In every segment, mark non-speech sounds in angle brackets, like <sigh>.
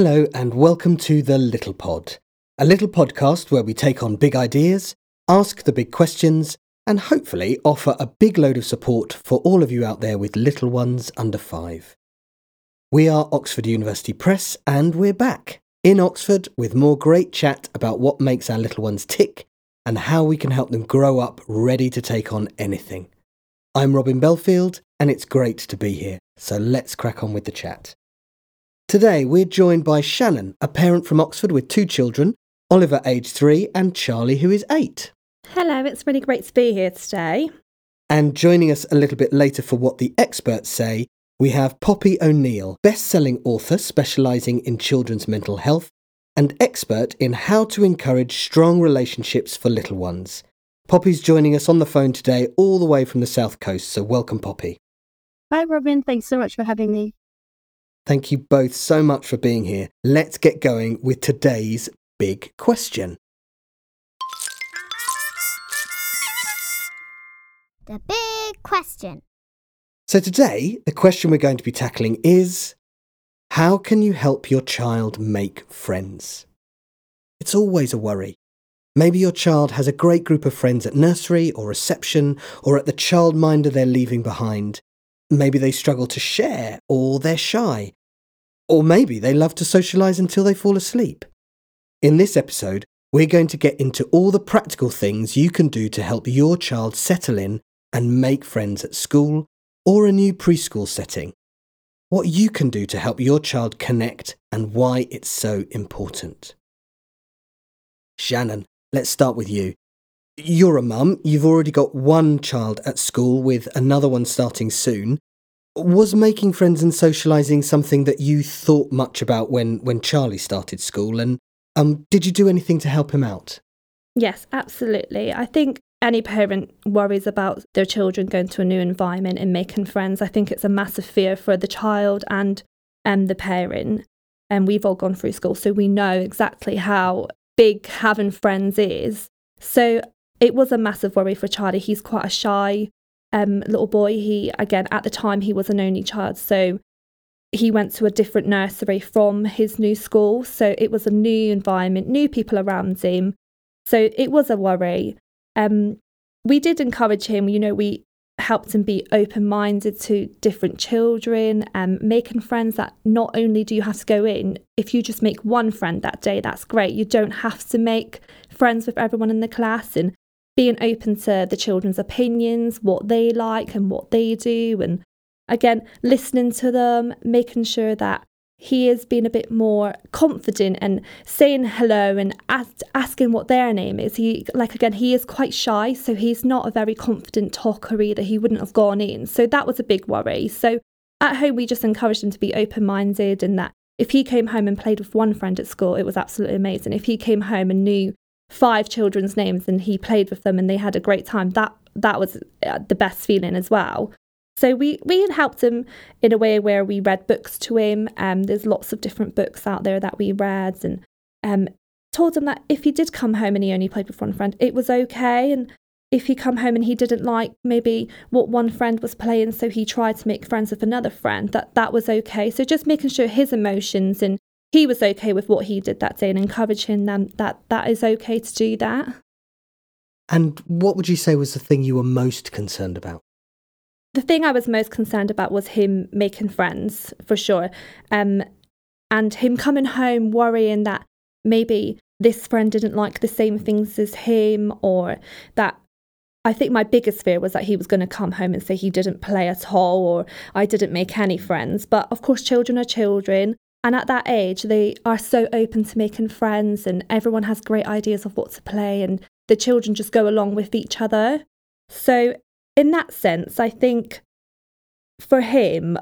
Hello, and welcome to The Little Pod, a little podcast where we take on big ideas, ask the big questions, and hopefully offer a big load of support for all of you out there with little ones under five. We are Oxford University Press, and we're back in Oxford with more great chat about what makes our little ones tick and how we can help them grow up ready to take on anything. I'm Robin Belfield, and it's great to be here, so let's crack on with the chat. Today, we're joined by Shannen, a parent from Oxford with two children Oliver, aged three, and Charlie, who is eight. Hello, it's really great to be here today. And joining us a little bit later for what the experts say, we have Poppy O'Neill, best selling author specialising in children's mental health and expert in how to encourage strong relationships for little ones. Poppy's joining us on the phone today, all the way from the South Coast, so welcome, Poppy. Hi, Robin. Thanks so much for having me. Thank you both so much for being here. Let's get going with today's big question. The big question. So, today, the question we're going to be tackling is How can you help your child make friends? It's always a worry. Maybe your child has a great group of friends at nursery or reception or at the childminder they're leaving behind. Maybe they struggle to share or they're shy. Or maybe they love to socialise until they fall asleep. In this episode, we're going to get into all the practical things you can do to help your child settle in and make friends at school or a new preschool setting. What you can do to help your child connect and why it's so important. Shannen, let's start with you. You're a mum, you've already got one child at school with another one starting soon. Was making friends and socialising something that you thought much about when, when Charlie started school? And um, did you do anything to help him out? Yes, absolutely. I think any parent worries about their children going to a new environment and making friends. I think it's a massive fear for the child and um, the parent. And we've all gone through school, so we know exactly how big having friends is. So it was a massive worry for Charlie. He's quite a shy um, little boy. He, again, at the time, he was an only child. So he went to a different nursery from his new school. So it was a new environment, new people around him. So it was a worry. Um, we did encourage him, you know, we helped him be open minded to different children and um, making friends that not only do you have to go in, if you just make one friend that day, that's great. You don't have to make friends with everyone in the class and being open to the children's opinions, what they like and what they do, and again, listening to them, making sure that he is being a bit more confident and saying hello and ask, asking what their name is. He, like again, he is quite shy, so he's not a very confident talker either. He wouldn't have gone in, so that was a big worry. So at home, we just encouraged him to be open minded and that if he came home and played with one friend at school, it was absolutely amazing. If he came home and knew five children's names and he played with them and they had a great time, that that was uh, the best feeling as well. So we we helped him in a way where we read books to him. Um, there's lots of different books out there that we read, and um, told him that if he did come home and he only played with one friend, it was okay. And if he come home and he didn't like maybe what one friend was playing, so he tried to make friends with another friend, that that was okay. So just making sure his emotions and he was okay with what he did that day and encouraging them that that is okay to do that. And what would you say was the thing you were most concerned about? the thing I was most concerned about was him making friends for sure. Um, and him coming home worrying that maybe this friend didn't like the same things as him, or that I think my biggest fear was that he was going to come home and say he didn't play at all, or I didn't make any friends. But of course, children are children. And at that age, they are so open to making friends, and everyone has great ideas of what to play, and the children just go along with each other. So in that sense, I think for him,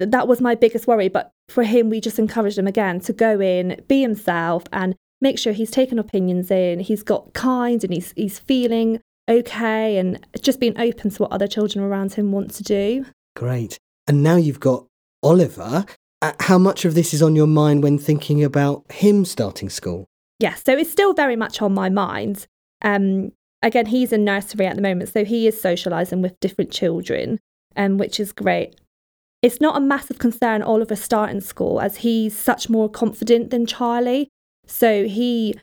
that was my biggest worry. But for him, we just encouraged him again to go in, be himself, and make sure he's taking opinions in. He's got kind and he's he's feeling okay, and just being open to what other children around him want to do. Great. And now you've got Oliver. Uh, how much of this is on your mind when thinking about him starting school? Yes, so it's still very much on my mind. Um, again, he's in nursery at the moment, so he is socialising with different children, um, which is great. it's not a massive concern all of Oliver starting school as he's such more confident than Charlie. So he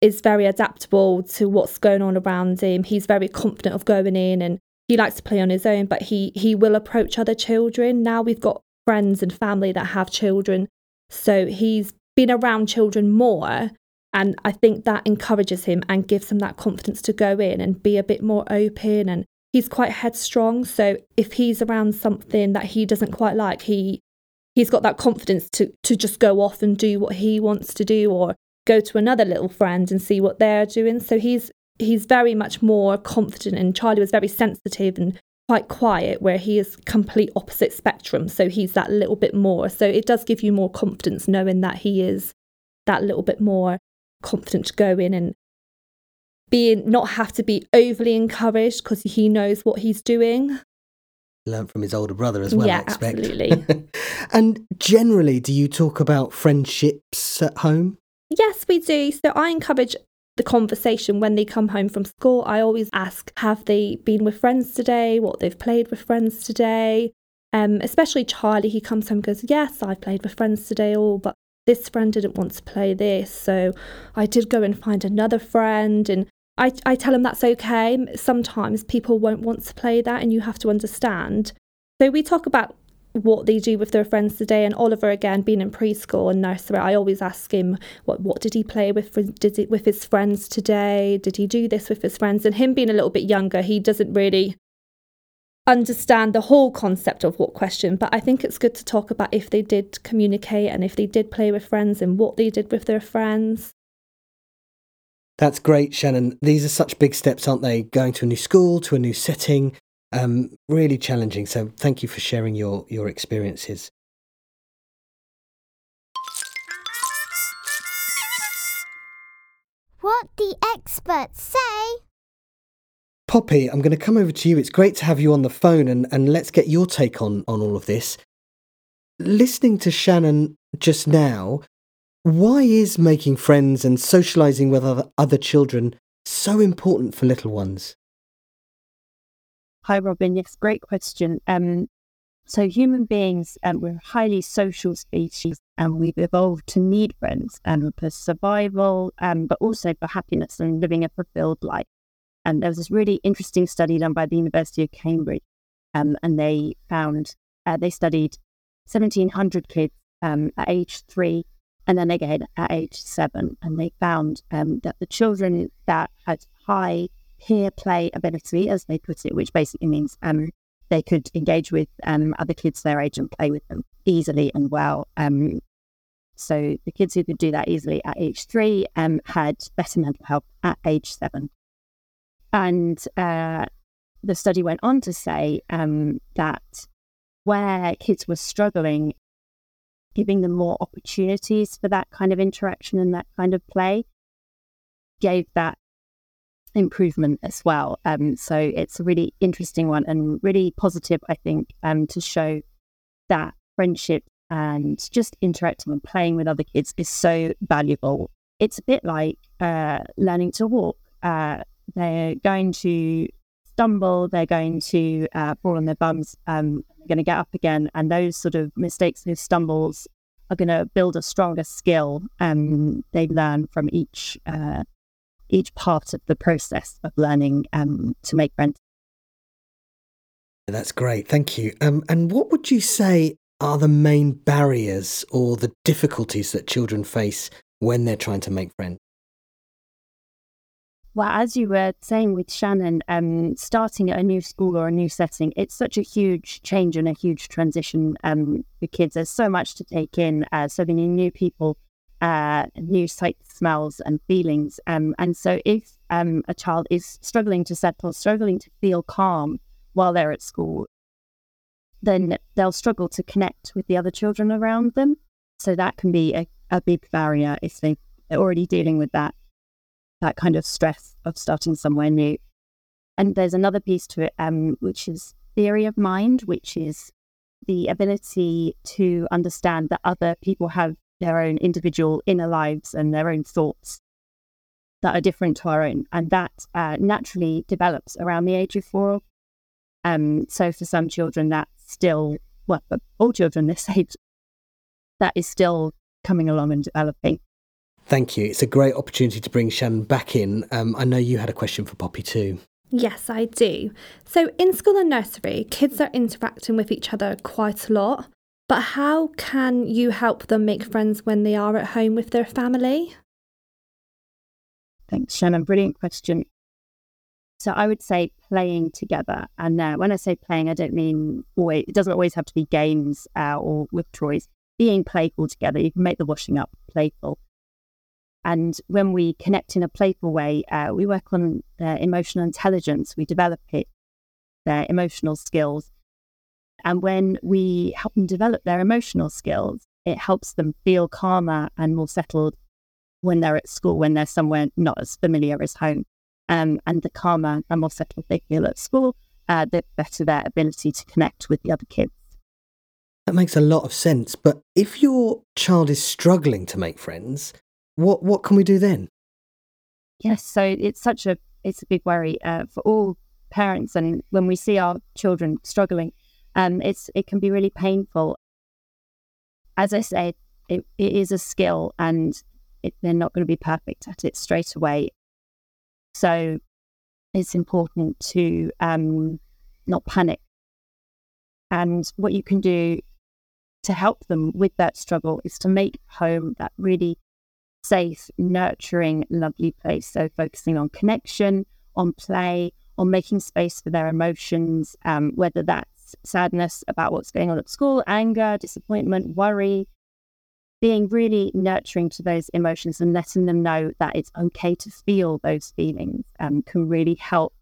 is very adaptable to what's going on around him. He's very confident of going in and he likes to play on his own, but he he will approach other children. Now we've got friends and family that have children. So he's been around children more and I think that encourages him and gives him that confidence to go in and be a bit more open and he's quite headstrong. So if he's around something that he doesn't quite like, he he's got that confidence to to just go off and do what he wants to do or go to another little friend and see what they're doing. So he's he's very much more confident and Charlie was very sensitive and quite quiet where he is complete opposite spectrum. So he's that little bit more. So it does give you more confidence knowing that he is that little bit more confident to go in and being not have to be overly encouraged because he knows what he's doing. Learned from his older brother as well, yeah, I expect. absolutely. <laughs> and generally, do you talk about friendships at home? Yes, we do. So I encourage the conversation when they come home from school. I always ask, have they been with friends today? What they've played with friends today? Um, especially Charlie, he comes home and goes, Yes, I've played with friends today, all, but this friend didn't want to play this. So I did go and find another friend. And I, I tell him that's okay. Sometimes people won't want to play that, and you have to understand. So we talk about what they do with their friends today. And Oliver, again, being in preschool and nursery, I always ask him, what what did he play with? Did it with his friends today? Did he do this with his friends? And him being a little bit younger, he doesn't really understand the whole concept of what question. But I think it's good to talk about if they did communicate and if they did play with friends and what they did with their friends. That's great, Shannen. These are such big steps, aren't they? Going to a new school, to a new setting, um, really challenging. So thank you for sharing your, your experiences. What the experts say. Poppy, I'm going to come over to you. It's great to have you on the phone and, and let's get your take on, on all of this. Listening to Shannen just now, why is making friends and socialising with other, other children so important for little ones? Hi, Robin. Yes, great question. Um, so human beings, um, we're highly social species, and we've evolved to need friends um, for survival, um, but also for happiness and living a fulfilled life. And there was this really interesting study done by the University of Cambridge, um, and they found uh, they studied 1,700 kids um, at age three, and then again at age seven, and they found um, that the children that had high peer play ability, as they put it, which basically means um, they could engage with um, other kids their age and play with them easily and well. Um, so the kids who could do that easily at age three um, had better mental health at age seven. And uh, the study went on to say um, that where kids were struggling, giving them more opportunities for that kind of interaction and that kind of play gave that improvement as well. Um, so it's a really interesting one and really positive, I think, um, to show that friendship and just interacting and playing with other kids is so valuable. It's a bit like uh, learning to walk. Uh, they're going to stumble, they're going to uh, fall on their bums, um, they're going to get up again. And those sort of mistakes, those stumbles, are going to build a stronger skill. Um, they learn from each uh, each part of the process of learning um, to make friends. That's great, thank you. Um, and what would you say are the main barriers or the difficulties that children face when they're trying to make friends? Well, as you were saying with Shannen, um, starting at a new school or a new setting, it's such a huge change and a huge transition um, for kids. There's so much to take in, uh, so many new people, uh, new sights, smells, and feelings. Um, and so, if um, a child is struggling to settle, struggling to feel calm while they're at school, then they'll struggle to connect with the other children around them. So that can be a, a big barrier if they're already dealing with that that kind of stress of starting somewhere new. And there's another piece to it, um, which is theory of mind, which is the ability to understand that other people have their own individual inner lives and their own thoughts that are different to our own. And that uh, naturally develops around the age of four. Um, so for some children, that's still well, for all children this <laughs> age, that is still coming along and developing. Thank you. It's a great opportunity to bring Shannen back in. Um, I know you had a question for Poppy too. Yes, I do. So, in school and nursery, kids are interacting with each other quite a lot. But how can you help them make friends when they are at home with their family? Thanks, Shannen. Brilliant question. So I would say playing together. And uh, when I say playing, I don't mean always, it doesn't always have to be games uh, or with toys. Being playful together, you can make the washing up playful. And when we connect in a playful way, uh, we work on emotional intelligence. We develop it, their emotional skills. And when we help them develop their emotional skills, it helps them feel calmer and more settled when they're at school, when they're somewhere not as familiar as home. Um, and the calmer and more settled they feel at school, uh, the better their ability to connect with the other kids. That makes a lot of sense. But if your child is struggling to make friends, what what can we do then? Yes, so it's such a it's a big worry uh, for all parents, and when we see our children struggling, um, it's it can be really painful. As I say, it, it is a skill, and it, they're not going to be perfect at it straight away. So it's important to um, not panic. And what you can do to help them with that struggle is to make home that really safe, nurturing, lovely place. So focusing on connection, on play, on making space for their emotions, um, whether that's sadness about what's going on at school, anger, disappointment, worry, being really nurturing to those emotions and letting them know that it's okay to feel those feelings um, can really help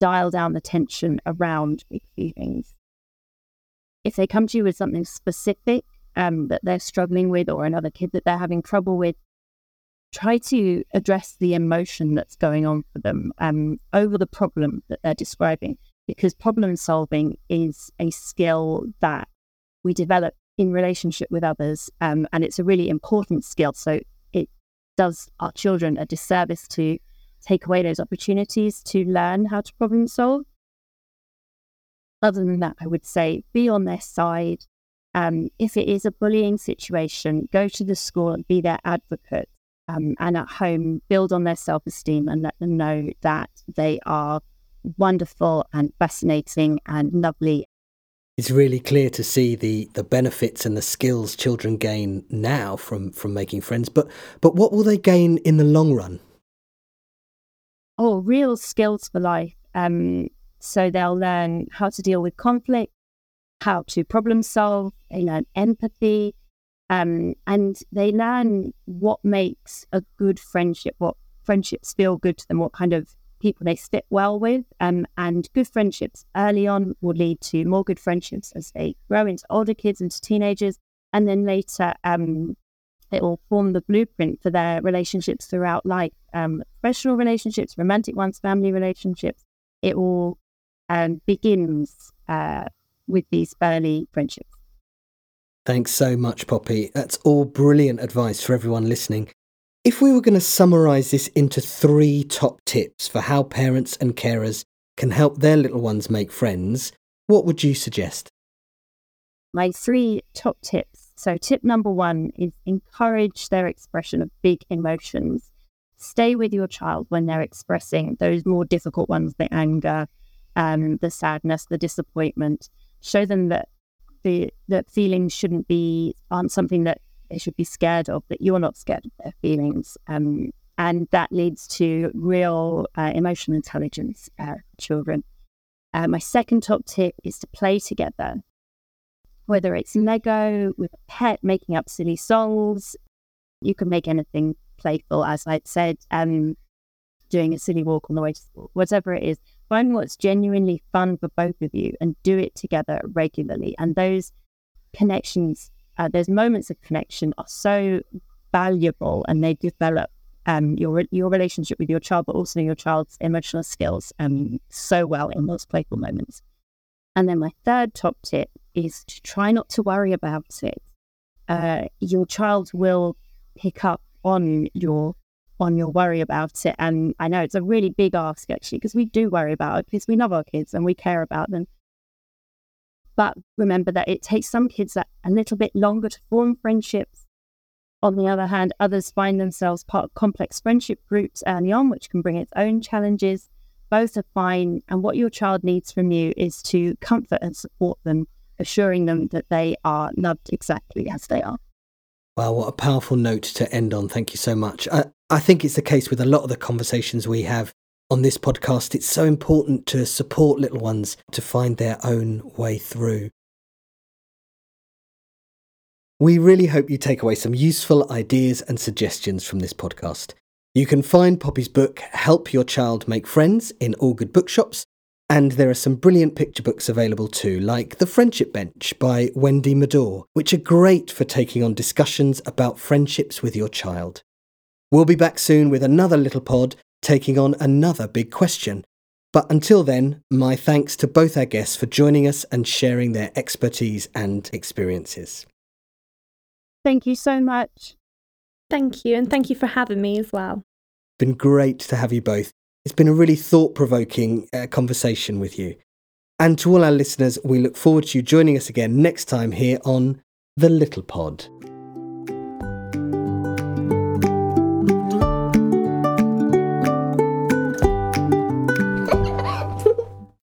dial down the tension around big feelings. If they come to you with something specific um, that they're struggling with or another kid that they're having trouble with, try to address the emotion that's going on for them um, over the problem that they're describing because problem solving is a skill that we develop in relationship with others. Um, and it's a really important skill. So it does our children a disservice to take away those opportunities to learn how to problem solve. Other than that, I would say be on their side. Um, if it is a bullying situation, go to the school and be their advocate. Um, and at home, build on their self esteem and let them know that they are wonderful and fascinating and lovely. It's really clear to see the the benefits and the skills children gain now from from making friends but but what will they gain in the long run? Oh real skills for life. Um so they'll learn how to deal with conflict how to problem solve they learn empathy um and they learn what makes a good friendship what friendships feel good to them what kind of people they fit well with. Um, and good friendships early on will lead to more good friendships as they grow into older kids, into teenagers. And then later, um, it will form the blueprint for their relationships throughout life um, professional relationships, romantic ones, family relationships. It all um, begins uh, with these early friendships. Thanks so much, Poppy. That's all brilliant advice for everyone listening. If we were going to summarise this into three top tips for how parents and carers can help their little ones make friends, what would you suggest? My three top tips. So, tip number one is encourage their expression of big emotions. Stay with your child when they're expressing those more difficult ones the anger, um, the sadness, the disappointment. Show them that the that feelings shouldn't be aren't something that they should be scared of, that you're not scared of their feelings. Um, and that leads to real uh, emotional intelligence uh, children. Uh, my second top tip is to play together, whether it's Lego with a pet, making up silly songs. You can make anything playful, as I said, um, doing a silly walk on the way to school, whatever it is. Find what's genuinely fun for both of you and do it together regularly. And those connections uh, those moments of connection are so valuable and they develop um, your your relationship with your child, but also your child's emotional skills um, so well in those playful moments. And then my third top tip is to try not to worry about it. Uh, your child will pick up on your on your worry about it, and I know it's a really big ask actually because we do worry about it because we love our kids and we care about them. But remember that it takes some kids a little bit longer to form friendships. On the other hand, others find themselves part of complex friendship groups early on, which can bring its own challenges. Both are fine, and what your child needs from you is to comfort and support them, assuring them that they are loved exactly as they are. Wow, what a powerful note to end on. Thank you so much. I, I think it's the case with a lot of the conversations we have on this podcast. It's so important to support little ones to find their own way through. We really hope you take away some useful ideas and suggestions from this podcast. You can find Poppy's book, Help Your Child Make Friends, in all good bookshops, and there are some brilliant picture books available too, like The Friendship Bench by Wendy Meddour, which are great for taking on discussions about friendships with your child. We'll be back soon with another little pod taking on another big question. But until then, my thanks to both our guests for joining us and sharing their expertise and experiences. Thank you so much. Thank you, and thank you for having me as well. Been great to have you both. It's been a really thought provoking uh, conversation with you. And to all our listeners, we look forward to you joining us again next time here on The Little Pod.